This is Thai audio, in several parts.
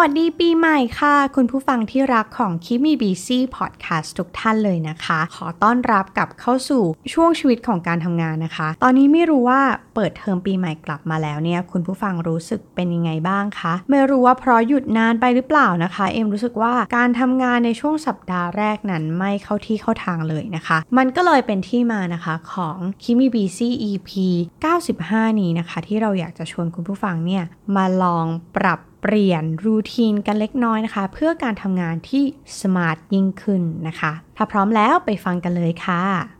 วัสดีปีใหม่ค่ะ คุณผู้ฟังที่รักของคิมีบีซีพอดแคสต์ทุกท่านเลยนะคะ ขอต้อนรับกลับเข้าสู่ช่วงชีวิตของการทำงานนะคะ ตอนนี้ไม่รู้ว่าเปิดเทอมปีใหม่กลับมาแล้วเนี่ย คุณผู้ฟังรู้สึกเป็นยังไงบ้างคะ ไม่รู้ว่าเพราะหยุดนานไปหรือเปล่านะคะ เอ็มรู้สึกว่าการทำงานในช่วงสัปดาห์แรกนั้นไม่เข้าที่เข้าทางเลยนะคะ มันก็เลยเป็นที่มานะคะของคิมีบีซี EP 95 นี้นะคะ ที่เราอยากจะชวนคุณผู้ฟังเนี่ยมาลองปรับ เปลี่ยน routine กันเล็กน้อยนะคะ เพื่อการทำงานที่ smart ยิ่งขึ้นนะคะ ถ้าพร้อมแล้วไปฟังกันเลยค่ะ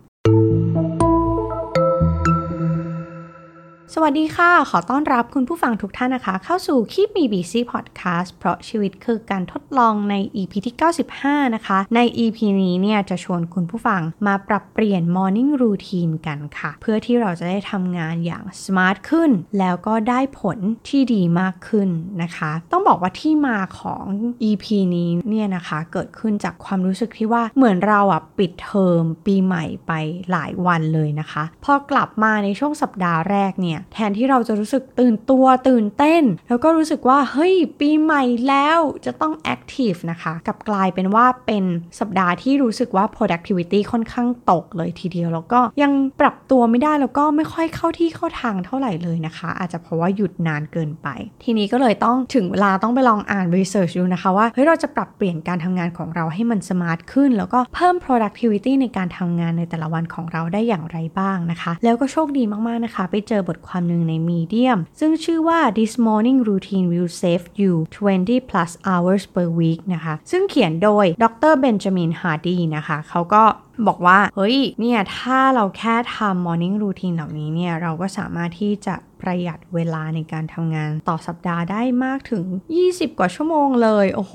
สวัสดีค่ะ ขอต้อนรับคุณผู้ฟังทุกท่านนะคะ เข้าสู่ Keep Me Busy Podcast เพราะชีวิตคือการทดลองใน EP ที่ 95 นะคะ ใน EP นี้เนี่ยจะชวนคุณผู้ฟังมาปรับเปลี่ยน Morning Routine กันค่ะ เพื่อที่เราจะได้ทำงานอย่าง smart ขึ้น แล้วก็ได้ผลที่ดีมากขึ้นนะคะ ต้องบอกว่าที่มาของ EP นี้เนี่ยนะคะ เกิดขึ้นจากความรู้สึกที่ว่าเหมือนเราอะปิดเทอมปีใหม่ไปหลายวันเลยนะคะ พอกลับมาในช่วงสัปดาห์แรกเนี่ยแทนที่เราจะรู้สึกตื่นตัวตื่นเต้น แล้วก็รู้สึกว่าเฮ้ยปีใหม่แล้วจะต้องแอคทีฟนะคะกับกลายเป็นว่าเป็นสัปดาห์ที่รู้สึกว่า productivity ค่อนข้างตกเลยทีเดียว แล้วก็ยังปรับตัวไม่ได้แล้วก็ไม่ค่อยเข้าที่เข้าทางเท่าไหร่เลยนะคะ อาจจะเพราะว่าหยุดนานเกินไป ทีนี้ก็เลยต้องถึงเวลาต้องไปลองอ่าน research ดูนะคะว่าเฮ้ยเราจะปรับเปลี่ยนการทำงานของเราให้มันสมาร์ทขึ้น แล้วก็เพิ่ม productivity ในการทำงานในแต่ละวันของเราได้อย่างไรบ้างนะคะ แล้วก็โชคดีมากๆนะคะ ไปเจอบทความความหนึ่งในมีเดียม ซึ่งชื่อว่า this morning routine will save you 20 plus hours per week นะคะ ซึ่งเขียนโดยดรเบนจามินฮาร์ดีนะคะ เขาก็ บอกว่า เฮ้ย เนี่ย ถ้าเราแค่ทำ morning routine เหล่านี้เนี่ย เราก็สามารถที่จะประหยัดเวลาในการทำงานต่อสัปดาห์ได้มากถึง 20 กว่าชั่วโมงเลย โอ้โห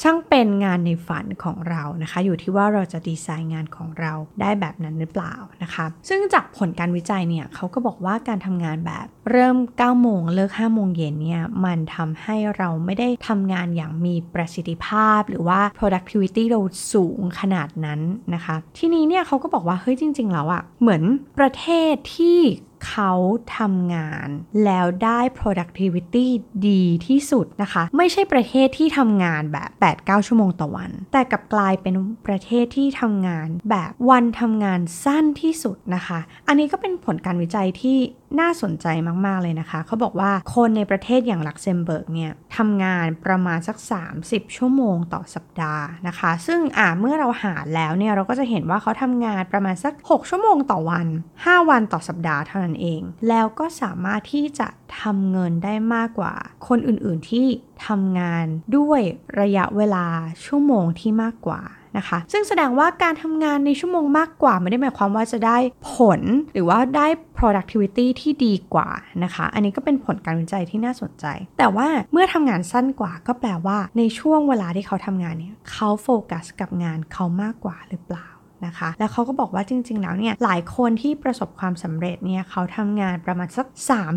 ช่างเป็นงานในฝันของเรานะคะ อยู่ที่ว่าเราจะดีไซน์งานของเราได้แบบนั้นหรือเปล่านะคะ ซึ่งจากผลการวิจัยเนี่ยเขาก็บอกว่าการทำงานแบบเริ่ม 9 โมงเลิก 5 โมงเย็นเนี่ย มันทำให้เราไม่ได้ทำงานอย่างมีประสิทธิภาพ หรือว่า productivity เราสูงขนาดนั้นนะคะทีนี้เนี่ยเขาก็บอกว่าเฮ้ยจริง ๆ แล้วอะเหมือนประเทศที่ เขาทำงานแล้วได้ productivity ดีที่สุดนะคะ ไม่ใช่ประเทศที่ทำงานแบบ 8-9 ชั่วโมงต่อวัน แต่กลับกลายเป็นประเทศที่ทำงานแบบวันทำงานสั้นที่สุดนะคะ อันนี้ก็เป็นผลการวิจัยที่น่าสนใจมาก ๆ เลยนะคะ เขาบอกว่าคนในประเทศอย่างลักเซมเบิร์กเนี่ยทำงานประมาณสัก 30 ชั่วโมงต่อสัปดาห์นะคะ ซึ่งอ่าเมื่อเราหารแล้วเนี่ยเราก็จะเห็นว่าเขาทำงานประมาณสัก 6 ชั่วโมงต่อวัน 5 วันต่อสัปดาห์เท่านั้นเอง แล้วก็สามารถที่จะทำเงินได้มากกว่า คนอื่นๆที่ทำงานด้วยระยะเวลาชั่วโมงที่มากกว่านะคะ ซึ่งแสดงว่าการทำงานในชั่วโมงมากกว่า ไม่ได้หมายความว่าจะได้ผลหรือว่าได้ productivity ที่ดีกว่านะคะ อันนี้ก็เป็นผลการวิจัยที่น่าสนใจ แต่ว่าเมื่อทำงานสั้นกว่าก็แปลว่าในช่วงเวลาที่เขาทำงานเนี่ยเขาโฟกัสกับงานเขามากกว่าหรือเปล่า นะคะ แล้วเขาก็บอกว่าจริง ๆ แล้วเนี่ยหลายคนที่ประสบความสำเร็จเนี่ยเขาทำงานประมาณสัก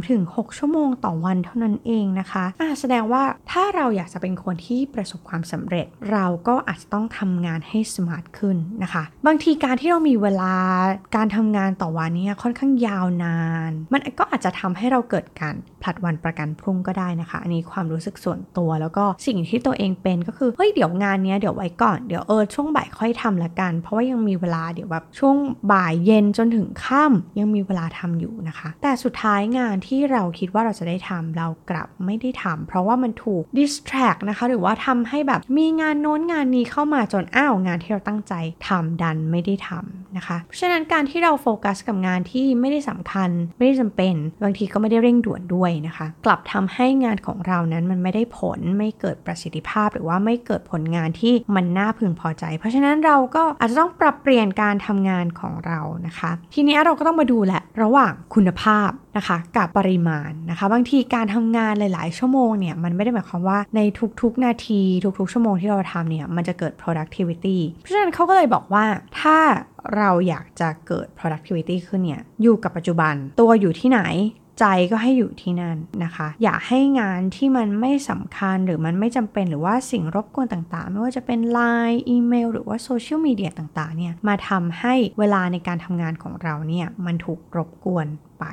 3-6 ชั่วโมงต่อวันเท่านั้นเองนะคะะแสดงว่าถ้าเราอยากจะเป็นคนที่ประสบความสำเร็จ เราก็อาจจะต้องทำงานให้สมาร์ทขึ้นนะคะ บางทีการที่เรามีเวลาการทำงานต่อวันเนี้ค่อนข้างยาวนาน มันก็อาจจะทำให้เราเกิดการผลัดวันประกันพรุ่งก็ได้นะคะ อันนี้ความรู้สึกส่วนตัวแล้วก็สิ่งที่ตัวเองเป็นก็คือเฮ้ยเดี๋ยวงานเนี้ยเดี๋ยวไว้ก่อนเดี๋ยวเออช่วงบ่ายค่อยทำละกัน เพราะว่ายังมีเวลาเดี๋ยวแบบช่วงบ่ายเย็นจนถึงค่ำยังมีเวลาทำอยู่นะคะ แต่สุดท้ายงานที่เราคิดว่าเราจะได้ทำเรากลับไม่ได้ทำเพราะว่ามันถูก distract นะคะหรือว่าทำให้แบบมีงานโน้นงานนี้เข้ามาจนอ้าวงานที่เราตั้งใจทำดันไม่ได้ทำนะคะเพราะฉะนั้นการที่เราโฟกัสกับงานที่ไม่ได้สำคัญไม่ได้จำเป็น บางทีก็ไม่ได้เร่งด่วนด้วยนะคะ กลับทำให้งานของเรานั้นมันไม่ได้ผลไม่เกิดประสิทธิภาพ หรือว่าไม่เกิดผลงานที่มันน่าพึงพอใจ เพราะฉะนั้นเราก็อาจจะต้องปรับเปลี่ยนการทำงานของเรานะคะ ทีนี้เราก็ต้องมาดูแหละระหว่างคุณภาพนะคะกับปริมาณนะคะ บางทีการทำงานหลาย ๆ ชั่วโมงเนี่ยมันไม่ได้หมายความว่าในทุก ๆ นาทีทุก ๆ ชั่วโมงที่เราทำเนี่ยมันจะเกิด productivity เพราะฉะนั้นเขาก็เลยบอกว่าถ้าเราอยากจะเกิด productivity ขึ้นเนี่ย อยู่กับปัจจุบัน ตัวอยู่ที่ไหน ใจก็ให้อยู่ที่นั่นนะคะ อย่าให้งานที่มันไม่สำคัญหรือมันไม่จำเป็นหรือว่าสิ่งรบกวนต่างๆ ไม่ว่าจะเป็น Line อีเมลหรือว่าโซเชียลมีเดียต่างๆเนี่ยมาทำให้เวลาในการทำงานของเราเนี่ยมันถูกรบกวนไป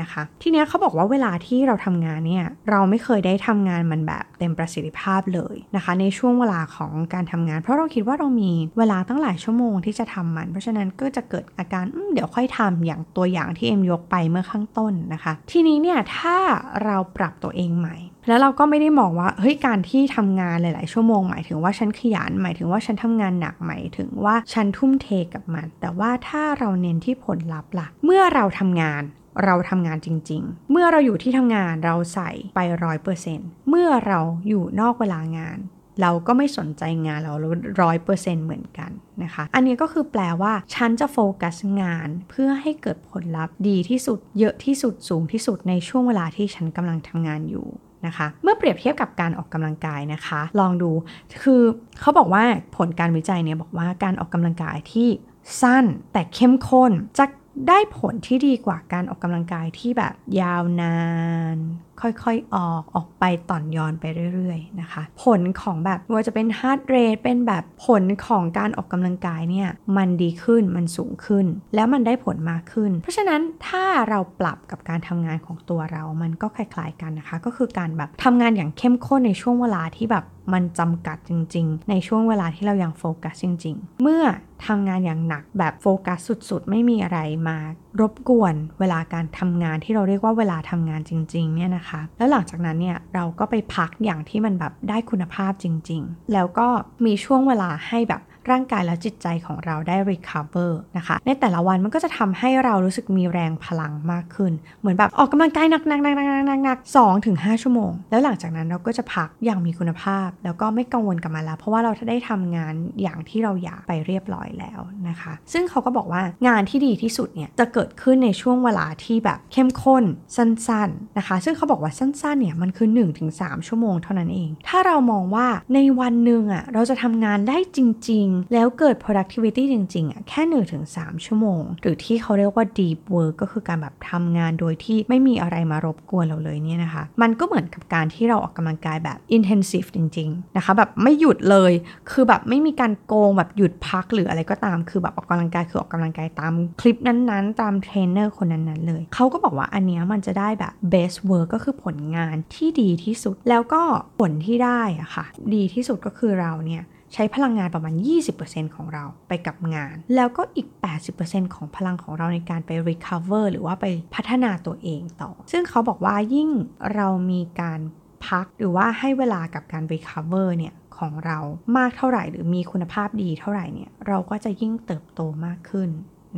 นะคะ ทีเนี้ยเขาบอกว่าเวลาที่เราทำงานเนี่ยเราไม่เคยได้ทำงานมันแบบเต็มประสิทธิภาพเลยนะคะ ในช่วงเวลาของการทำงาน เพราะเราคิดว่าเรามีเวลาตั้งหลายชั่วโมงที่จะทำมัน เพราะฉะนั้นก็จะเกิดอาการเดี๋ยวค่อยทำอย่างตัวอย่างที่เอ็มยกไปเมื่อข้างต้นนะคะ ทีนี้เนี่ยถ้าเราปรับตัวเองใหม่แล้วเราก็ไม่ได้มองว่าเฮ้ยการที่ทำงานหลาย ๆ ชั่วโมงหมายถึงว่าฉันขยันหมายถึงว่าฉันทำงานหนักหมายถึงว่าฉันทุ่มเทกับมัน แต่ว่าถ้าเราเน้นที่ผลลัพธ์ล่ะ เมื่อเราทำงาน เราทำงานจริง ๆ เมื่อเราอยู่ที่ทำงานเราใส่ไปร้อยเปอร์เซ็นต์เมื่อเราอยู่นอกเวลางาน เราก็ไม่สนใจงานเราร้อยเปอร์เซ็นต์เหมือนกันนะคะ อันนี้ก็คือแปลว่า ฉันจะโฟกัสงานเพื่อให้เกิดผลลัพธ์ดีที่สุด เยอะที่สุดสูงที่สุดในช่วงเวลาที่ฉันกำลังทำงานอยู่นะคะเมื่อเปรียบเทียบกับการออกกำลังกายนะคะ ลองดูคือเขาบอกว่าผลการวิจัยเนี่ยบอกว่าการออกกำลังกายที่สั้นแต่เข้มข้นจะ ได้ผลที่ดีกว่าการออกกำลังกายที่แบบยาวนาน ค่อยๆออกออกไปต่อนยอนไปเรื่อยๆนะคะ ผลของแบบว่าจะเป็น heart rate เป็นแบบผลของการออกกำลังกายเนี่ยมันดีขึ้นมันสูงขึ้น แล้วมันได้ผลมากขึ้น เพราะฉะนั้นถ้าเราปรับกับการทำงานของตัวเรา มันก็คล้ายๆกันนะคะ ก็คือการแบบทำงานอย่างเข้มข้นในช่วงเวลาที่แบบมันจำกัดจริง ๆ ในช่วงเวลาที่เรายังโฟกัสจริง ๆ เมื่อทำงานอย่างหนักแบบโฟกัสสุดๆ ไม่มีอะไรมารบกวนเวลาการทำงานที่เราเรียกว่าเวลาทำงานจริงๆเนี่ยนะคะ แล้วหลังจากนั้นเนี่ยเราก็ไปพักอย่างที่มันแบบได้คุณภาพจริง ๆ แล้วก็มีช่วงเวลาให้แบบ ร่างกายและจิตใจของเราได้ recover นะคะ ในแต่ละวันมันก็จะทำให้เรารู้สึกมีแรงพลังมากขึ้น เหมือนแบบออกกำลังกายหนักๆๆๆๆๆสองถึงห้าชั่วโมง แล้วหลังจากนั้นเราก็จะพักอย่างมีคุณภาพ แล้วก็ไม่กังวลกับมันแล้วเพราะว่าเราได้ทำงานอย่างที่เราอยากไปเรียบร้อยแล้วนะคะ ซึ่งเขาก็บอกว่างานที่ดีที่สุดเนี่ยจะเกิดขึ้นในช่วงเวลาที่แบบเข้มข้นสั้น ๆ นะคะ ซึ่งเขาบอกว่าสั้นๆเนี่ยมันคือ 1-3 ชั่วโมงเท่านั้นเอง ถ้าเรามองว่าในวันหนึ่งอะ่ะเราจะทำงานได้จริงๆ แล้วเกิด productivity จริงๆอะแค่ 1-3 ชั่วโมง หรือที่เขาเรียกว่า deep work ก็คือการแบบทำงานโดยที่ไม่มีอะไรมารบกวนเราเลยเนี่ยนะคะ มันก็เหมือนกับการที่เราออกกำลังกายแบบ intensive จริง ๆ นะคะ แบบไม่หยุดเลย คือแบบไม่มีการโกงแบบหยุดพักหรืออะไรก็ตาม คือแบบออกกำลังกายคือออกกำลังกายตามคลิปนั้นๆ ตามเทรนเนอร์คนนั้นๆเลย เขาก็บอกว่าอันเนี้ยมันจะได้แบบ best work ก็คือผลงานที่ดีที่สุด แล้วก็ผลที่ได้อะค่ะ ดีที่สุดก็คือเราเนี่ย ใช้พลังงานประมาณ 20%ของเราไปกับงาน แล้วก็อีก 80%ของพลังของเราในการไป recover หรือว่าไปพัฒนาตัวเองต่อ ซึ่งเขาบอกว่ายิ่งเรามีการพักหรือว่าให้เวลากับการ recover เนี่ยของเรามากเท่าไหร่หรือมีคุณภาพดีเท่าไหร่เนี่ยเราก็จะยิ่งเติบโตมากขึ้น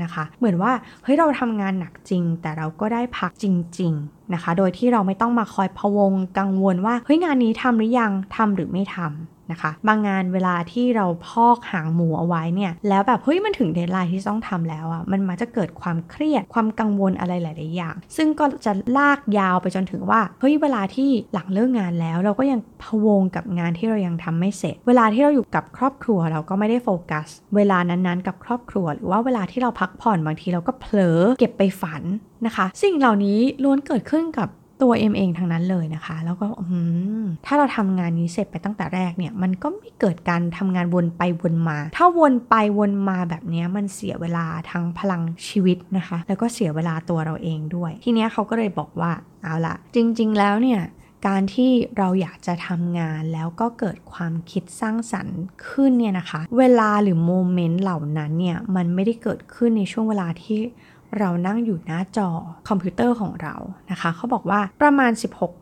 นะคะ เหมือนว่าเฮ้ยเราทำงานหนักจริง แต่เราก็ได้พักจริง ๆนะคะ โดยที่เราไม่ต้องมาคอยพะวงกังวลว่าเฮ้ยงานนี้ทำหรือยังทำหรือไม่ทำ นะคะ บางงานเวลาที่เราพอกหางหมูเอาไว้เนี่ย แล้วแบบเฮ้ยมันถึงเดทไลน์ที่ต้องทำแล้วอะ่ะ มันมาจะเกิดความเครียด ความกังวลอะไรหลาย ๆ อย่าง ซึ่งก็จะลากยาวไปจนถึงว่า เฮ้ยเวลาที่หลังเลิกงานแล้ว เราก็ยังพะวงกับงานที่เรายังทำไม่เสร็จ เวลาที่เราอยู่กับครอบครัวเราก็ไม่ได้โฟกัส เวลานั้น ๆ กับครอบครัว หรือว่าเวลาที่เราพักผ่อนบางทีเราก็เผลอเก็บไปฝันนะคะ สิ่งเหล่านี้ล้วนเกิดขึ้นกับ ตัวเอ็มเองทางนั้นเลยนะคะ แล้วก็ถ้าเราทำงานนี้เสร็จไปตั้งแต่แรกเนี่ยมันก็ไม่เกิดการทำงานวนไปวนมา ถ้าวนไปวนมาแบบนี้มันเสียเวลาทั้งพลังชีวิตนะคะ แล้วก็เสียเวลาตัวเราเองด้วย ทีเนี้ยเขาก็เลยบอกว่าเอาละจริง ๆ แล้วเนี่ยการที่เราอยากจะทำงานแล้วก็เกิดความคิดสร้างสรรค์ขึ้นเนี่ยนะคะ เวลาหรือโมเมนต์เหล่านั้นเนี่ยมันไม่ได้เกิดขึ้นในช่วงเวลาที่ เรานั่งอยู่หน้าจอคอมพิวเตอร์ของเรานะคะ เขาบอกว่าประมาณ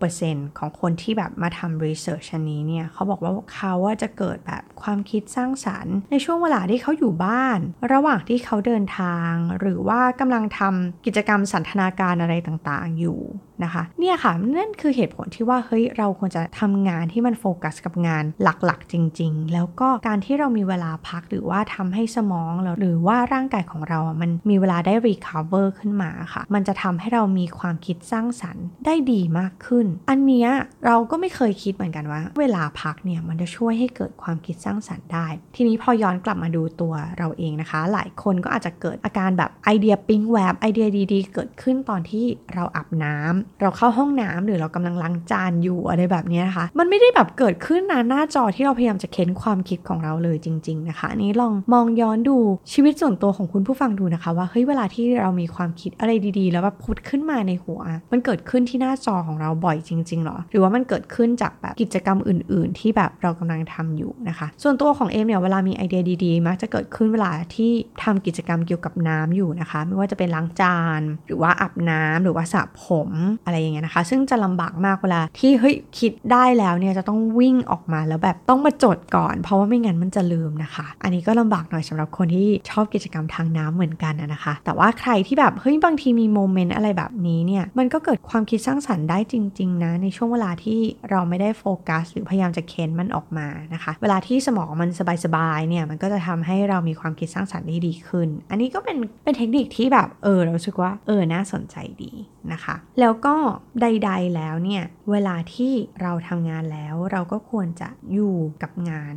16%ของคนที่แบบมาทำรีเสิร์ชอันนี้เนี่ย เขาบอกว่าเขาว่าจะเกิดแบบความคิดสร้างสารรค์ ในช่วงเวลาที่เขาอยู่บ้าน ระหว่างที่เขาเดินทาง หรือว่ากำลังทำกิจกรรมสันทนาการอะไรต่างๆ อยู่ นะคะเนี่ยค่ะนั่นคือเหตุผลที่ว่าเฮ้ยเราควรจะทำงานที่มันโฟกัสกับงานหลักๆ จริง ๆ แล้วก็การที่เรามีเวลาพักหรือว่าทำให้สมองเราหรือว่าร่างกายของเราอะมันมีเวลาได้ recover ขึ้นมาค่ะ มันจะทำให้เรามีความคิดสร้างสรรค์ได้ดีมากขึ้น อันเนี้ยเราก็ไม่เคยคิดเหมือนกันว่า เวลาพักเนี่ยมันจะช่วยให้เกิดความคิดสร้างสรรค์ได้ ทีนี้พอย้อนกลับมาดูตัวเราเองนะคะ หลายคนก็อาจจะเกิดอาการแบบไอเดียปิ๊งแวบไอเดียดีๆ เกิดขึ้นตอนที่เราอาบน้ำเราเข้าห้องน้ำหรือเรากำลังล้างจานอยู่อะไรแบบนี้นะคะ มันไม่ได้แบบเกิดขึ้นนะหน้าจอที่เราพยายามจะเค้นความคิดของเราเลยจริง ๆ นะคะ อันนี้ลองมองย้อนดูชีวิตส่วนตัวของคุณผู้ฟังดูนะคะว่าเฮ้ยเวลาที่เรามีความคิดอะไรดีๆ แล้วแบบพุดขึ้นมาในหัว มันเกิดขึ้นที่หน้าจอของเราบ่อยจริงๆหรอ หรือว่ามันเกิดขึ้นจากแบบกิจกรรมอื่น ๆ ที่แบบเรากำลังทำอยู่นะคะ ส่วนตัวของเอมเนี่ยเวลามีไอเดียดีๆมักจะเกิดขึ้นเวลาที่ทำกิจกรรมเกี่ยวกับน้ำอยู่นะคะ ไม่ว่าจะเป็นล้างจาน หรือว่าอาบน้ำหรือว่าสระผมอะไรอย่างเงี้ยนะคะ ซึ่งจะลำบากมากเวลาที่เฮ้ยคิดได้แล้วเนี่ยจะต้องวิ่งออกมาแล้วแบบต้องมาจดก่อน เพราะว่าไม่งั้นมันจะลืมนะคะ อันนี้ก็ลำบากหน่อยสำหรับคนที่ชอบกิจกรรมทางน้ำเหมือนกันนะคะ แต่ว่าใครที่แบบเฮ้ยบางทีมีโมเมนต์อะไรแบบนี้เนี่ยมันก็เกิดความคิดสร้างสรรค์ได้จริง ๆ นะ ในช่วงเวลาที่เราไม่ได้โฟกัส หรือพยายามจะเค้นมันออกมานะคะ เวลาที่สมองมันสบายๆเนี่ยมันก็จะทำให้เรามีความคิดสร้างสรรค์ได้ดีขึ้น อันนี้ก็เป็นเป็นเทคนิคที่แบบเออเราสึกว่าเออน่าสนใจดีนะคะ แล้วก็็ใด ๆแล้วเนี่ยเวลาที่เราทำงานแล้วเราก็ควรจะอยู่กับงาน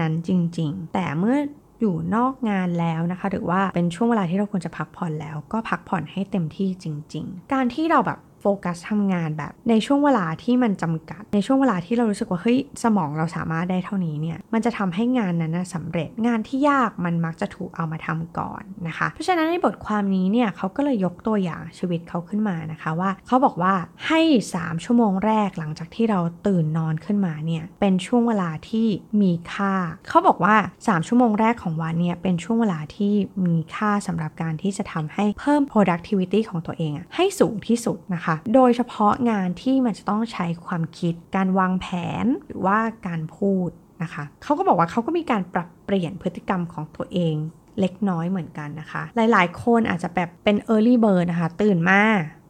นั้นจริง ๆ แต่เมื่ออยู่นอกงานแล้วนะคะ หรือว่าเป็นช่วงเวลาที่เราควรจะพักผ่อนแล้ว ก็พักผ่อนให้เต็มที่จริง ๆ การที่เราแบบ โฟกัสทำงานแบบในช่วงเวลาที่มันจำกัด ในช่วงเวลาที่เรารู้สึกว่าเฮ้ยสมองเราสามารถได้เท่านี้เนี่ยมันจะทำให้งานนั้นนะสำเร็จงานที่ยากมันมักจะถูกเอามาทำก่อนนะคะ เพราะฉะนั้นในบทความนี้เนี่ยเขาก็เลยยกตัวอย่างชีวิตเขาขึ้นมานะคะว่าเขาบอกว่าให้ 3 ชั่วโมงแรกหลังจากที่เราตื่นนอนขึ้นมาเนี่ยเป็นช่วงเวลาที่มีค่า เขาบอกว่า 3 ชั่วโมงแรกของวันเนี่ยเป็นช่วงเวลาที่มีค่าสำหรับการที่จะทำให้เพิ่ม productivity ของตัวเองอะให้สูงที่สุดนะคะโดยเฉพาะงานที่มันจะต้องใช้ความคิด การวางแผนหรือว่าการพูดนะคะเขาก็บอกว่าเขาก็มีการปรับเปลี่ยนพฤติกรรมของตัวเองเล็กน้อยเหมือนกันนะคะ หลายๆ คนอาจจะแบบเป็น early bird นะคะ ตื่นมา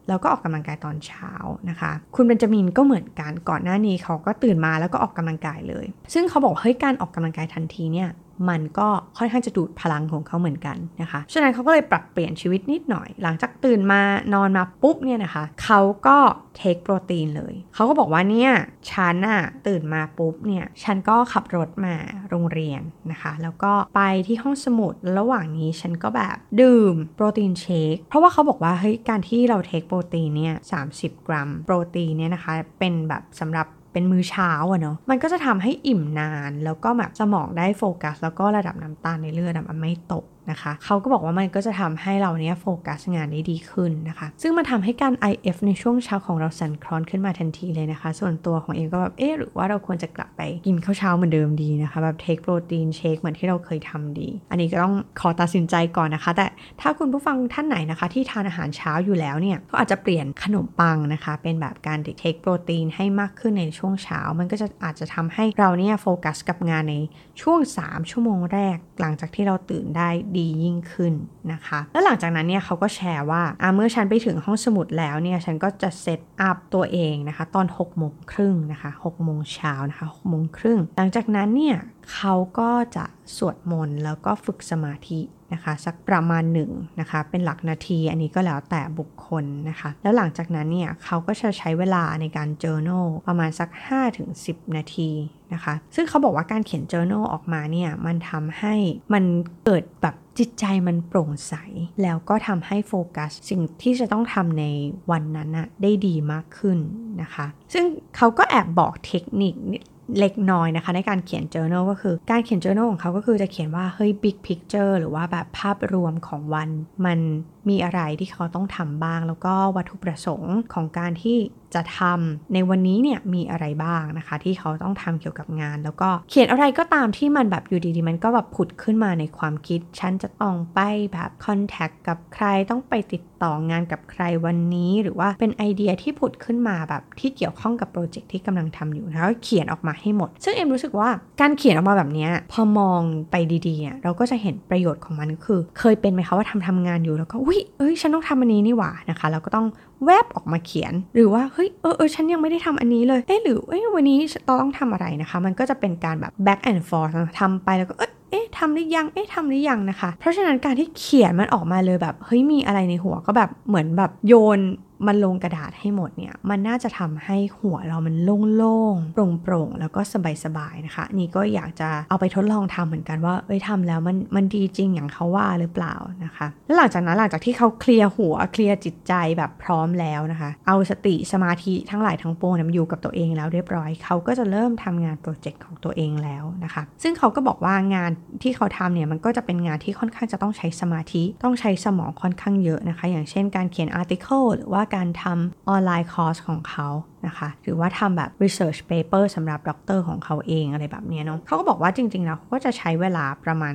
แล้วก็ออกกำลังกายตอนเช้านะคะ คุณเบนจามินก็เหมือนกันก่อนหน้านี้เขาก็ตื่นมาแล้วก็ออกกำลังกายเลย ซึ่งเขาบอกเฮ้ยการออกกำลังกายทันทีเนี่ยมันก็ค่อนข้างจะดูดพลังของเขาเหมือนกันนะคะฉะนั้นเขาก็เลยปรับเปลี่ยนชีวิตนิดหน่อย หลังจากตื่นมานอนมาปุ๊บเนี่ยนะคะเขาก็เทคโปรตีนเลย เขาก็บอกว่าเนี่ยฉันอะตื่นมาปุ๊บเนี่ยฉันก็ขับรถมาโรงเรียนนะคะ แล้วก็ไปที่ห้องสมุดระหว่างนี้ฉันก็แบบดื่มโปรตีนเชคเพราะว่าเขาบอกว่าเฮ้ยการที่เราเทคโปรตีนเนี่ย30กรัมโปรตีนเนี่ยนะคะเป็นแบบสำหรับ เป็นมื้อเช้าอะเนาะมันก็จะทำให้อิ่มนาน แล้วก็แบบสมองได้โฟกัส แล้วก็ระดับน้ำตาลในเลือดมันไม่ตก นะคะ เขาก็บอกว่ามันก็จะทำให้เราเนี้ยโฟกัสงานได้ดีขึ้นนะคะ ซึ่งมันทำให้การ IF ในช่วงเช้าของเราสั่นคลอนขึ้นมาทันทีเลยนะคะ ส่วนตัวของเองก็แบบเอ๊หรือว่าเราควรจะกลับไปกินข้าวเช้าเหมือนเดิมดีนะคะแบบ take protein shake เหมือนที่เราเคยทำดี อันนี้ก็ต้องขอตัดสินใจก่อนนะคะ แต่ถ้าคุณผู้ฟังท่านไหนนะคะ ที่ทานอาหารเช้าอยู่แล้วเนี่ยก็อาจจะเปลี่ยนขนมปังนะคะ เป็นแบบการ take โปรตีนให้มากขึ้นในช่วงเช้า มันก็จะอาจจะทำให้เราเนี่ยโฟกัสกับงานในช่วง 3 ชั่วโมงแรกหลังจากที่เราตื่นได้ดียิ่งขึ้นนะคะ แล้วหลังจากนั้นเนี่ยเขาก็แชร์ว่าเมื่อฉันไปถึงห้องสมุดแล้วเนี่ยฉันก็จะเซตอัพตัวเองนะคะ ตอน6โมงครึ่งนะคะ6โมงเช้านะคะ6โมงครึ่งหลังจากนั้นเนี่ยเขาก็จะสวดมนต์แล้วก็ฝึกสมาธินะคะสักประมาณหนึ่งนะคะเป็นหลักนาทีอันนี้ก็แล้วแต่บุคคลนะคะ แล้วหลังจากนั้นเนี่ยเขาก็จะใช้เวลาในการ journal ประมาณสัก 5-10 นาทีนะคะ ซึ่งเขาบอกว่าการเขียน journal ออกมาเนี่ยมันทำให้มันเกิดแบบ จิตใจมันโปร่งใส แล้วก็ทำให้โฟกัส สิ่งที่จะต้องทำในวันนั้นนะได้ดีมากขึ้นนะคะ ซึ่งเขาก็แอบบอกเทคนิค เล็กน้อยนะคะ ในการเขียน journal ก็คือการเขียน journal ของเขาก็คือจะเขียนว่าเฮ้ย big picture หรือว่าแบบภาพรวมของวัน มันมีอะไรที่เขาต้องทำบ้าง แล้วก็วัตถุประสงค์ของการที่จะทำในวันนี้เนี่ยมีอะไรบ้างนะคะ ที่เขาต้องทำเกี่ยวกับงาน แล้วก็เขียนอะไรก็ตามที่มันแบบอยู่ดีๆ มันก็แบบผุดขึ้นมาในความคิด ฉันจะต้องไปแบบคอนแทคกับใครต้องไปติดต่องานกับใครวันนี้ หรือว่าเป็นไอเดียที่ผุดขึ้นมาแบบที่เกี่ยวข้องกับโปรเจกต์ที่กำลังทำอยู่นะคะเขียนออกมาให้หมด ซึ่งเอ็มรู้สึกว่าการเขียนออกมาแบบนี้พอมองไปดีๆเราก็จะเห็นประโยชน์ของมันคือ เคยเป็นไหมคะว่าทำทำงานอยู่แล้วก็อุ้ยเอ้ยฉันต้องทำอันนี้นี่หว่านะคะเราก็ต้องแวบออกมาเขียน หรือว่าเฮ้ยเออเออฉันยังไม่ได้ทำอันนี้เลยเอ๊ะหรือเอ้ยวันนี้เราต้องทำอะไรนะคะ มันก็จะเป็นการแบบ back and forth ทำไปแล้วก็เอ๊ะเอ๊ะทำหรือยัง เอ๊ะทำหรือยังนะคะ เพราะฉะนั้นการที่เขียนมันออกมาเลยแบบ เฮ้ย มีอะไรในหัวก็แบบเหมือนแบบโยน มันลงกระดาษให้หมดเนี่ย มันน่าจะทำให้หัวเรามันโล่งๆ โปร่งๆ แล้วก็สบายๆ นะคะ นี่ก็อยากจะเอาไปทดลองทำเหมือนกันว่า เอ้ยทำแล้วมันมันดีจริงอย่างเขาว่าหรือเปล่านะคะ แล้วหลังจากนั้นหลังจากที่เขาเคลียร์หัวเคลียร์จิตใจแบบพร้อมแล้วนะคะ เอาสติสมาธิทั้งหลายทั้งปวงมันอยู่กับตัวเองแล้วเรียบร้อย เขาก็จะเริ่มทำงานโปรเจกต์ของตัวเองแล้วนะคะ ซึ่งเขาก็บอกว่างานที่เขาทำเนี่ยมันก็จะเป็นงานที่ค่อนข้างจะต้องใช้สมาธิ ต้องใช้สมองค่อนข้างเยอะนะคะ อย่างเช่นการเขียน article หรือว่าการทำ online course ของเขา นะคะหรือว่าทำแบบ research paper สำหรับด็อกเตอร์ของเขาเองอะไรแบบนี้เนาะเขาก็บอกว่าจริงๆแล้วเขาก็จะใช้เวลาประมาณ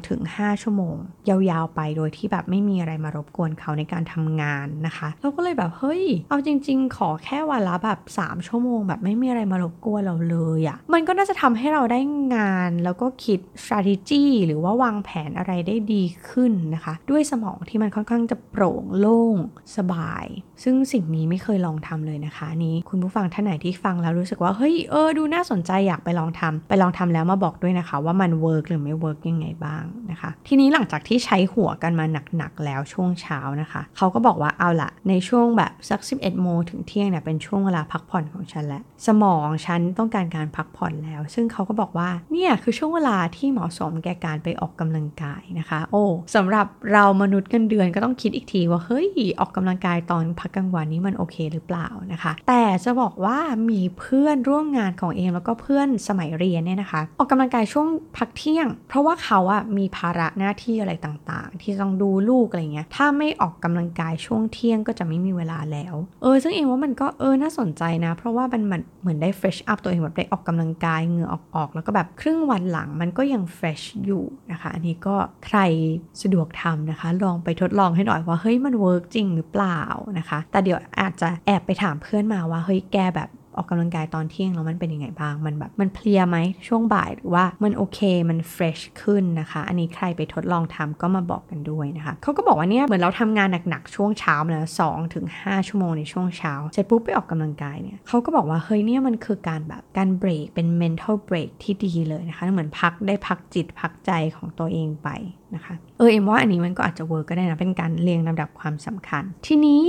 2-5 ชั่วโมง ยาวๆไปโดยที่แบบไม่มีอะไรมารบกวนเขาในการทำงานนะคะเราก็เลยแบบเฮ้ย เอาจริง ๆ ขอแค่วันละแบบ 3 ชั่วโมง แบบไม่มีอะไรมารบกวนเราเลยอะ่ะมันก็น่าจะทำให้เราได้งานแล้วก็คิด strategy หรือว่าวางแผนอะไรได้ดีขึ้นนะคะ ด้วยสมองที่มันค่อนข้างจะโปร่งโล่งสบาย ซึ่งสิ่งนี้ไม่เคยลองทำเลยนะคะนี้คุณผู้ฟังท่านไหนที่ฟังแล้วรู้สึกว่าเฮ้ยเออดูน่าสนใจอยากไปลองทำไปลองทำแล้วมาบอกด้วยนะคะ ว่ามัน work หรือไม่ work ยังไงบ้างนะคะ ทีนี้หลังจากที่ใช้หัวกันมาหนักๆแล้วช่วงเช้านะคะเขาก็บอกว่าเอาละในช่วงแบบสัก 11โมงถึงเที่ยงเนี่ยเป็นช่วงเวลาพักผ่อนของฉันแล้วสมองฉันต้องการการพักผ่อนแล้ว ซึ่งเขาก็บอกว่าเนี่ยคือช่วงเวลาที่เหมาะสมแก่การไปออกกำลังกายนะคะ โอ้สำหรับเรามนุษย์เงินเดือนก็ต้องคิดอีกทีว่าเฮ้ยออกกำลังกายตอนพักกลางวันนี้มันโอเคหรือเปล่านะคะ แต่จะบอกว่ามีเพื่อนร่วมงานของเองแล้วก็เพื่อนสมัยเรียนเนี่ยนะคะ ออกกำลังกายช่วงพักเที่ยง เพราะว่าเขาอะมีภาระหน้าที่อะไรต่างๆ ที่ต้องดูลูกอะไรเงี้ยถ้าไม่ออกกำลังกายช่วงเที่ยงก็จะไม่มีเวลาแล้ว เออ ซึ่งเอ็มว่ามันก็เออน่าสนใจนะ เพราะว่ามันเหมือนได้ fresh up ตัวเองแบบได้ออกกำลังกายเหงื่อออกๆแล้วก็แบบครึ่งวันหลังมันก็ยัง fresh อยู่นะคะอันนี้ก็ใครสะดวกทำนะคะ ลองไปทดลองให้หน่อยว่าเฮ้ยมัน work จริงหรือเปล่านะคะ แต่เดี๋ยวอาจจะแอบไปถามเพื่อนมาว่าเฮ้ยแกแบบออกกำลังกายตอนเที่ยงแล้วมันเป็นยังไงบ้าง มันแบบมันเพลียไหมช่วงบ่ายหรือว่ามันโอเคมัน fresh ขึ้นนะคะ อันนี้ใครไปทดลองทำก็มาบอกกันด้วยนะคะเขาก็บอกว่าเนี่ยเหมือนเราทำงานหนักๆช่วงเช้ามาแล้วสองถึงห้าชั่วโมงในช่วงเช้าเสร็จปุ๊บไปออกกำลังกายเนี่ยเขาก็บอกว่าเฮ้ยเนี่ยมันคือการแบบการเบรกเป็น mental break ที่ดีเลยนะคะเหมือนพักได้พักจิตพักใจของตัวเองไปนะคะเออเอ็มว่าอันนี้มันก็อาจจะ work ก็ได้นะเป็นการเรียงลำดับความสำคัญ ทีนี้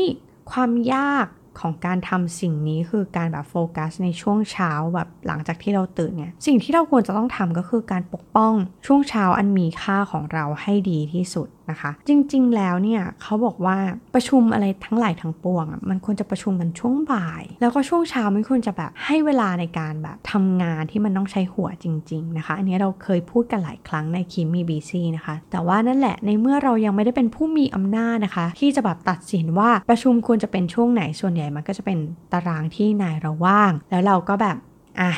ความยาก ของการทำสิ่งนี้คือการแบบโฟกัสในช่วงเช้าแบบหลังจากที่เราตื่นเนี่ยสิ่งที่เราควรจะต้องทำก็คือการปกป้องช่วงเช้าอันมีค่าของเราให้ดีที่สุด นะคะ จริงๆ แล้วเนี่ยเขาบอกว่าประชุมอะไรทั้งหลายทั้งปวง มันควรจะประชุมกันช่วงบ่าย แล้วก็ช่วงเช้าไม่ควรจะแบบให้เวลาในการแบบทำงานที่มันต้องใช้หัวจริง ๆ นะคะ อันนี้เราเคยพูดกันหลายครั้งในคิมมีบีซีนะคะ แต่ว่านั่นแหละในเมื่อเรายังไม่ได้เป็นผู้มีอำนาจนะคะ ที่จะแบบตัดสินว่าประชุมควรจะเป็นช่วงไหนส่วนใหญ่มันก็จะเป็นตารางที่นายเราว่าง แล้วเราก็แบบอะ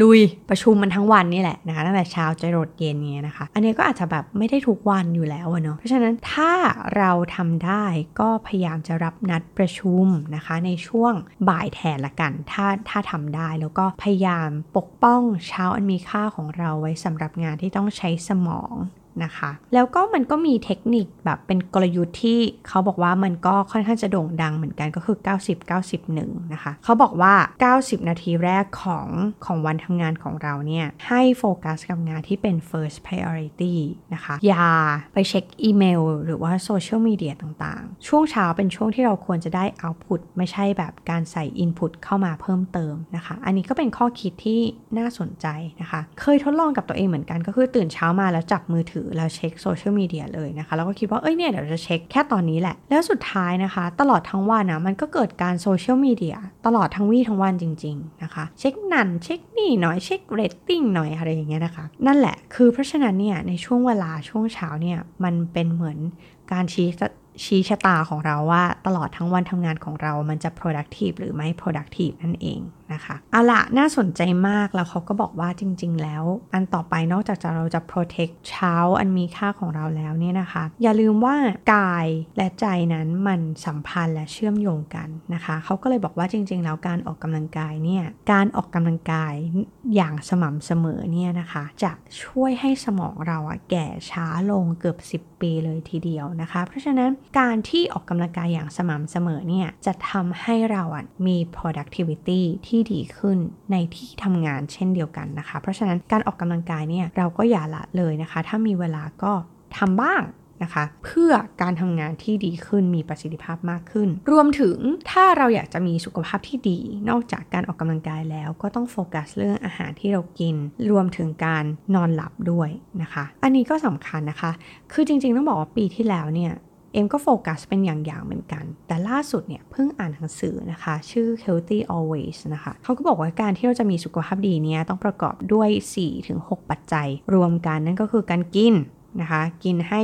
ลุยประชุมมันทั้งวันนี่แหละนะคะตั้งแต่เช้าจนรดเย็นเงี้ยนะคะ อันนี้ก็อาจจะแบบไม่ได้ทุกวันอยู่แล้วเนาะเพราะฉะนั้นถ้าเราทำได้ก็พยายามจะรับนัดประชุมนะคะ ในช่วงบ่ายแทนละกัน ถ้าถ้าทำได้แล้วก็พยายามปกป้องเช้าอันมีค่าของเราไว้สำหรับงานที่ต้องใช้สมอง นะคะ แล้วก็มันก็มีเทคนิคแบบเป็นกลยุทธ์ที่เขาบอกว่ามันก็ค่อนข้างจะโด่งดังเหมือนกันก็คือ 90 90 1 นะคะ เขาบอกว่า 90 นาทีแรกของของวันทำงานของเราเนี่ยให้โฟกัสกับงานที่เป็น first priority นะคะ อย่าไปเช็คอีเมลหรือว่า social media ต่างๆ ช่วงเช้าเป็นช่วงที่เราควรจะได้ output ไม่ใช่แบบการใส่ input เข้ามาเพิ่มเติมนะคะ อันนี้ก็เป็นข้อคิดที่น่าสนใจนะคะ เคยทดลองกับตัวเองเหมือนกันก็คือตื่นเช้ามาแล้วจับมือถือแล้วเช็ค social media เลยนะคะ แล้วก็คิดว่าเอ้ยเนี่ยเดี๋ยวจะเช็คแค่ตอนนี้แหละ แล้วสุดท้ายนะคะ ตลอดทั้งวันนะมันก็เกิดการ social mediaตลอดทั้งวี่ทั้งวันจริง ๆนะคะ เช็คนั่นเช็คนี่หน่อยเช็คเรตติ้งหน่อยอะไรอย่างเงี้ยนะคะ นั่นแหละคือเพราะฉะนั้นเนี่ยในช่วงเวลาช่วงเช้าเนี่ยมันเป็นเหมือนการชี้ชี้ชะตาของเราว่าตลอดทั้งวันทำงานของเรามันจะ productive หรือไม่ productive นั่นเอง นะคะเอาละน่าสนใจมากแล้วเขาก็บอกว่าจริง ๆ แล้ว อันต่อไปนอกจากจะเราจะ protect เช้าอันมีค่าของเราแล้วเนี่ยนะคะ อย่าลืมว่ากายและใจนั้นมันสัมพันธ์และเชื่อมโยงกันนะคะเขาก็เลยบอกว่าจริง ๆ แล้วการออกกำลังกายเนี่ยการออกกำลังกายอย่างสม่ำเสมอเนี่ยนะคะจะช่วยให้สมองเราอะแก่ช้าลงเกือบ 10 ปีเลยทีเดียวนะคะ เพราะฉะนั้นการที่ออกกำลังกายอย่างสม่ำเสมอเนี่ยจะทำให้เราอะมี productivity ที่ที่ดีขึ้นในที่ทำงานเช่นเดียวกันนะคะ เพราะฉะนั้นการออกกำลังกายเนี่ยเราก็อย่าละเลยนะคะ ถ้ามีเวลาก็ทำบ้างนะคะเพื่อการทำงานที่ดีขึ้นมีประสิทธิภาพมากขึ้น รวมถึงถ้าเราอยากจะมีสุขภาพที่ดี นอกจากการออกกำลังกายแล้ว ก็ต้องโฟกัสเรื่องอาหารที่เรากิน รวมถึงการนอนหลับด้วยนะคะ อันนี้ก็สำคัญนะคะ คือจริงๆต้องบอกว่าปีที่แล้วเนี่ย เอ็มก็โฟกัสเป็นอย่างๆเหมือนกัน แต่ล่าสุดเนี่ยเพิ่งอ่านหนังสือนะคะ ชื่อ Healthy Always นะคะเขาก็บอกว่าการที่เราจะมีสุขภาพดีเนี่ยต้องประกอบด้วย 4-6 ปัจจัย รวมกันนั่นก็คือการกินนะคะกินให้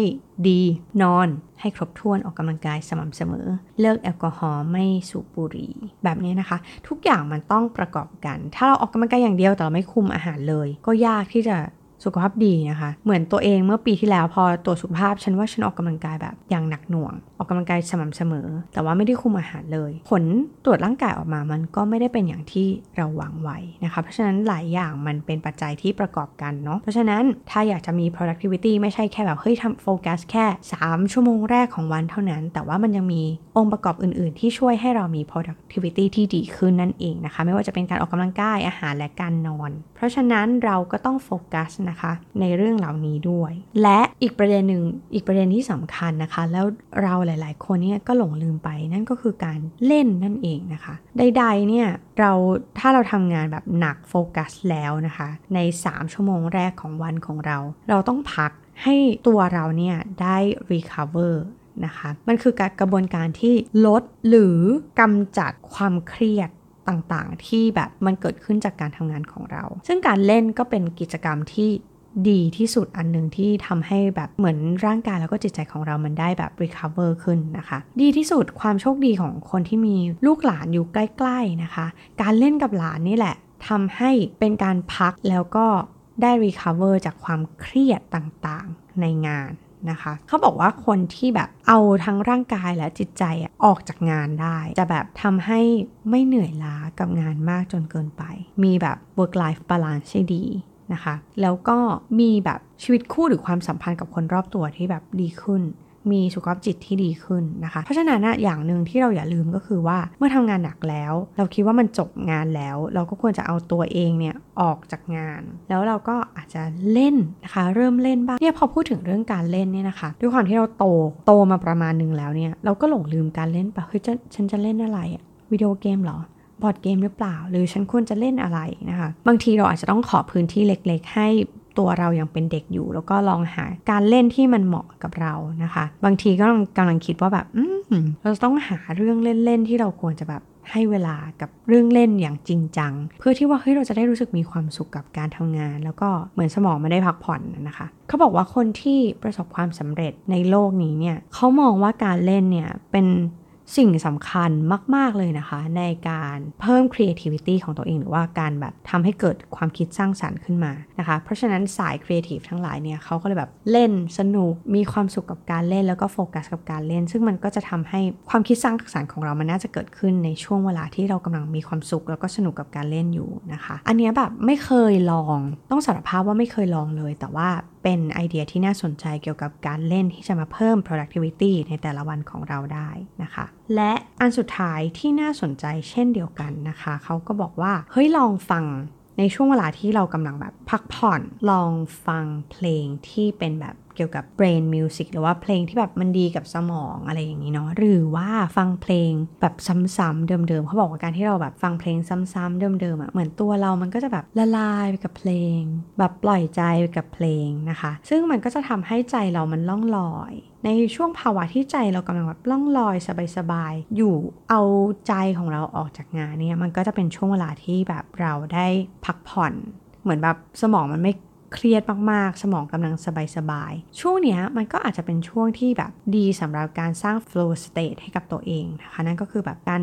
ดีนอน ให้ครบถ้วนออกกำลังกายสม่ำเสมอ เลิกแอลกอฮอล์ไม่สูบบุหรี่ แบบนี้นะคะ ทุกอย่างมันต้องประกอบกัน ถ้าเราออกกำลังกายอย่างเดียวแต่เราไม่คุมอาหารเลย ก็ยากที่จะ สุขภาพดีนะคะ เหมือนตัวเองเมื่อปีที่แล้วพอตรวจสุขภาพฉันว่าฉันออกกำลังกายแบบอย่างหนักหน่วง ออกกำลังกายสม่ำเสมอ แต่ว่าไม่ได้คุมอาหารเลย ผลตรวจร่างกายออกมามันก็ไม่ได้เป็นอย่างที่เราหวังไว้นะคะ เพราะฉะนั้นหลายอย่างมันเป็นปัจจัยที่ประกอบกันเนาะ เพราะฉะนั้นถ้าอยากจะมี productivity ไม่ใช่แค่แบบเฮ้ยทำโฟกัสแค่ 3 ชั่วโมงแรกของวันเท่านั้น แต่ว่ามันยังมีองค์ประกอบอื่น ๆ ที่ช่วยให้เรามี productivity ที่ดีขึ้นนั่นเองนะคะ ไม่ว่าจะเป็นการออกกำลังกายอาหารและการนอน ราะฉะนั้นเราก็ต้องโฟกัสนะคะในเรื่องเหล่านี้ด้วย และอีกประเด็นหนึ่งอีกประเด็นที่สำคัญนะคะ แล้วเราหลาย ๆ คนเนี่ยก็หลงลืมไปนั่นก็คือการเล่นนั่นเองนะคะ ใด ๆ เนี่ยเราถ้าเราทำงานแบบหนักโฟกัสแล้วนะคะ ใน 3 ชั่วโมงแรกของวันของเรา เราต้องพักให้ตัวเราเนี่ยได้ recover นะคะ มันคือการกระบวนการที่ลดหรือกำจัดความเครียด ต่างๆ ที่แบบมันเกิดขึ้นจากการทำงานของเรา ซึ่งการเล่นก็เป็นกิจกรรมที่ดีที่สุดอันหนึ่งที่ทำให้แบบเหมือนร่างกายแล้วก็จิตใจของเรามันได้แบบ recover ขึ้นนะคะ ดีที่สุดความโชคดีของคนที่มีลูกหลานอยู่ใกล้ๆนะคะ การเล่นกับหลานนี่แหละทำให้เป็นการพักแล้วก็ได้ recover จากความเครียดต่างๆในงาน นะคะเขาบอกว่าคนที่แบบเอาทั้งร่างกายและจิตใจออกจากงานได้ จะแบบทำให้ไม่เหนื่อยล้ากับงานมากจนเกินไป มีแบบ work life balance ที่ดีนะคะ แล้วก็มีแบบชีวิตคู่หรือความสัมพันธ์กับคนรอบตัวที่แบบดีขึ้น มีสุขภาพจิตที่ดีขึ้นนะคะ เพราะฉะนั้นนะอย่างหนึ่งที่เราอย่าลืมก็คือว่าเมื่อทำงานหนักแล้ว เราคิดว่ามันจบงานแล้ว เราก็ควรจะเอาตัวเองเนี่ยออกจากงาน แล้วเราก็อาจจะเล่นนะคะเริ่มเล่นบ้างเนี่ยพอพูดถึงเรื่องการเล่นเนี่ยนะคะ ด้วยความที่เราโตโตมาประมาณหนึ่งแล้วเนี่ยเราก็หลงลืมการเล่นไปเฮ้ยฉันจะเล่นอะไรวิดีโอเกมเหรอบอร์ดเกมหรือเปล่า หรือฉันควรจะเล่นอะไรนะคะ บางทีเราอาจจะต้องขอพื้นที่เล็ก ๆ ให้ ตัวเรายังเป็นเด็กอยู่ แล้วก็ลองหาการเล่นที่มันเหมาะกับเรานะคะ บางทีก็กำลังคิดว่าแบบอืเราต้องหาเรื่องเล่นๆที่เราควรจะแบบให้เวลากับเรื่องเล่นอย่างจริงจัง เพื่อที่ว่าเฮ้ยเราจะได้รู้สึกมีความสุขกับการทำงาน แล้วก็เหมือนสมองไม่ได้พักผ่อนนะคะ เขาบอกว่าคนที่ประสบความสำเร็จในโลกนี้เนี่ยเขามองว่าการเล่นเนี่ยเป็น สิ่งสำคัญมาก ๆ เลยนะคะ ในการเพิ่ม creativity ของตัวเอง หรือว่าการแบบทำให้เกิดความคิดสร้างสารรค์ขึ้นมานะคะ เพราะฉะนั้นสาย creative ทั้งหลายเนี่ยเขาก็เลยแบบเล่นสนุก มีความสุขกับการเล่นแล้วก็โฟกัสกับการเล่น ซึ่งมันก็จะทำให้ความคิดสร้างสารรค์ของเรามันน่าจะเกิดขึ้นในช่วงเวลาที่เรากำลังมีความสุขแล้วก็สนุกกับการเล่นอยู่นะคะ อันนี้แบบไม่เคยลองต้องสารภาพว่าไม่เคยลองเลย แต่ว่า เป็นไอเดียที่น่าสนใจเกี่ยวกับการเล่นที่จะมาเพิ่ม productivity ในแต่ละวันของเราได้นะคะ และอันสุดท้ายที่น่าสนใจเช่นเดียวกันนะคะ เขาก็บอกว่าเฮ้ยลองฟังในช่วงเวลาที่เรากำลังแบบพักผ่อนลองฟังเพลงที่เป็นแบบ เกี่ยวกับ brain music หรือว่าเพลงที่แบบมันดีกับสมองอะไรอย่างนี้เนาะหรือว่าฟังเพลงแบบซ้ำๆเดิมๆเขาบอกว่าการที่เราแบบฟังเพลงซ้ำๆเดิมๆอะ่ะเหมือนตัวเรามันก็จะแบบละลายไปกับเพลง แบบปล่อยใจไปกับเพลงนะคะ ซึ่งมันก็จะทำให้ใจเรามันล่องลอยในช่วงภาวะที่ใจเรากำลังแบบล่องลอยสบายๆ อยู่เอาใจของเราออกจากงานเนี่ยมันก็จะเป็นช่วงเวลาที่แบบเราได้พักผ่อน เหมือนแบบสมองมันไม่ เครียดมากๆ สมองกำลังสบายๆ ช่วงเนี้ยมันก็อาจจะเป็นช่วงที่แบบดีสำหรับการสร้าง flow state ให้กับตัวเองนะคะ นั่นก็คือแบบการ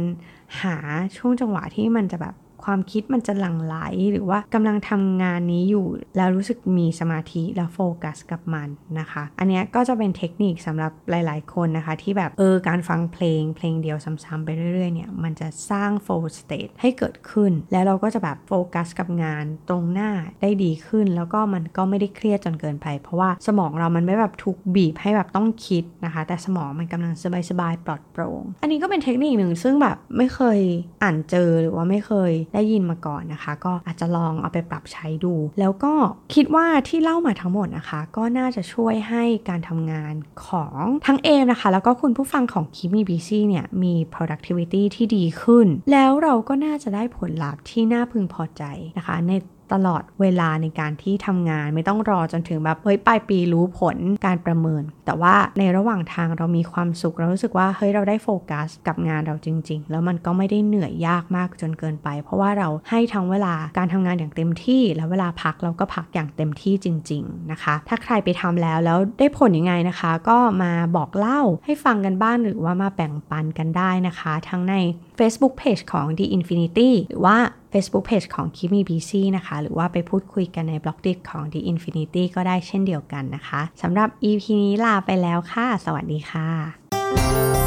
หาช่วงจังหวะที่มันจะแบบ ความคิดมันจะหลั่งไหลหรือว่ากำลังทำงานนี้อยู่ แล้วรู้สึกมีสมาธิแล้วโฟกัสกับมันนะคะ อันนี้ก็จะเป็นเทคนิคสำหรับหลาย ๆ คนนะคะ ที่แบบเออการฟังเพลงเพลงเดียวซ้ำๆไปเรื่อย ๆ เนี่ย มันจะสร้าง flow state ให้เกิดขึ้น แล้วเราก็จะแบบโฟกัสกับงานตรงหน้าได้ดีขึ้น แล้วก็มันก็ไม่ได้เครียดจนเกินไป เพราะว่าสมองเรามันไม่แบบถูกบีบให้แบบต้องคิดนะคะ แต่สมองมันกำลังสบายๆปลอดโปร่งอันนี้ก็เป็นเทคนิคหนึ่งซึ่งแบบไม่เคยอ่านเจอหรือว่าไม่เคยได้ยินมาก่อนนะคะ ก็อาจจะลองเอาไปปรับใช้ดู แล้วก็คิดว่าที่เล่ามาทั้งหมดนะคะ ก็น่าจะช่วยให้การทำงานของทั้งเอมนะคะ แล้วก็คุณผู้ฟังของคิมีบีซีเนี่ยมี productivity ที่ดีขึ้น แล้วเราก็น่าจะได้ผลลัพธ์ที่น่าพึงพอใจนะคะใน ตลอดเวลาในการที่ทำงานไม่ต้องรอจนถึงแบบเฮ้ยปลายปีรู้ผลการประเมิน แต่ว่าในระหว่างทางเรามีความสุขเรารู้สึกว่าเฮ้ยเราได้โฟกัสกับงานเราจริง ๆ แล้วมันก็ไม่ได้เหนื่อยยากมากจนเกินไป เพราะว่าเราให้ทั้งเวลาการทำงานอย่างเต็มที่ แล้วเวลาพักเราก็พักอย่างเต็มที่จริง ๆนะคะ ถ้าใครไปทำแล้วแล้วได้ผลยังไงนะคะ ก็มาบอกเล่าให้ฟังกันบ้างหรือว่ามาแบ่งปันกันได้นะคะ ทั้งใน Facebook Page ของ The Infinity หรือว่า Facebook Page ของ k i m i BC นะคะ หรือว่าไปพูดคุยกันในบล็อกดิของ The Infinity ก็ได้เช่นเดียวกันนะคะสำหรับ EP นี้ลาไปแล้วค่ะ สวัสดีค่ะ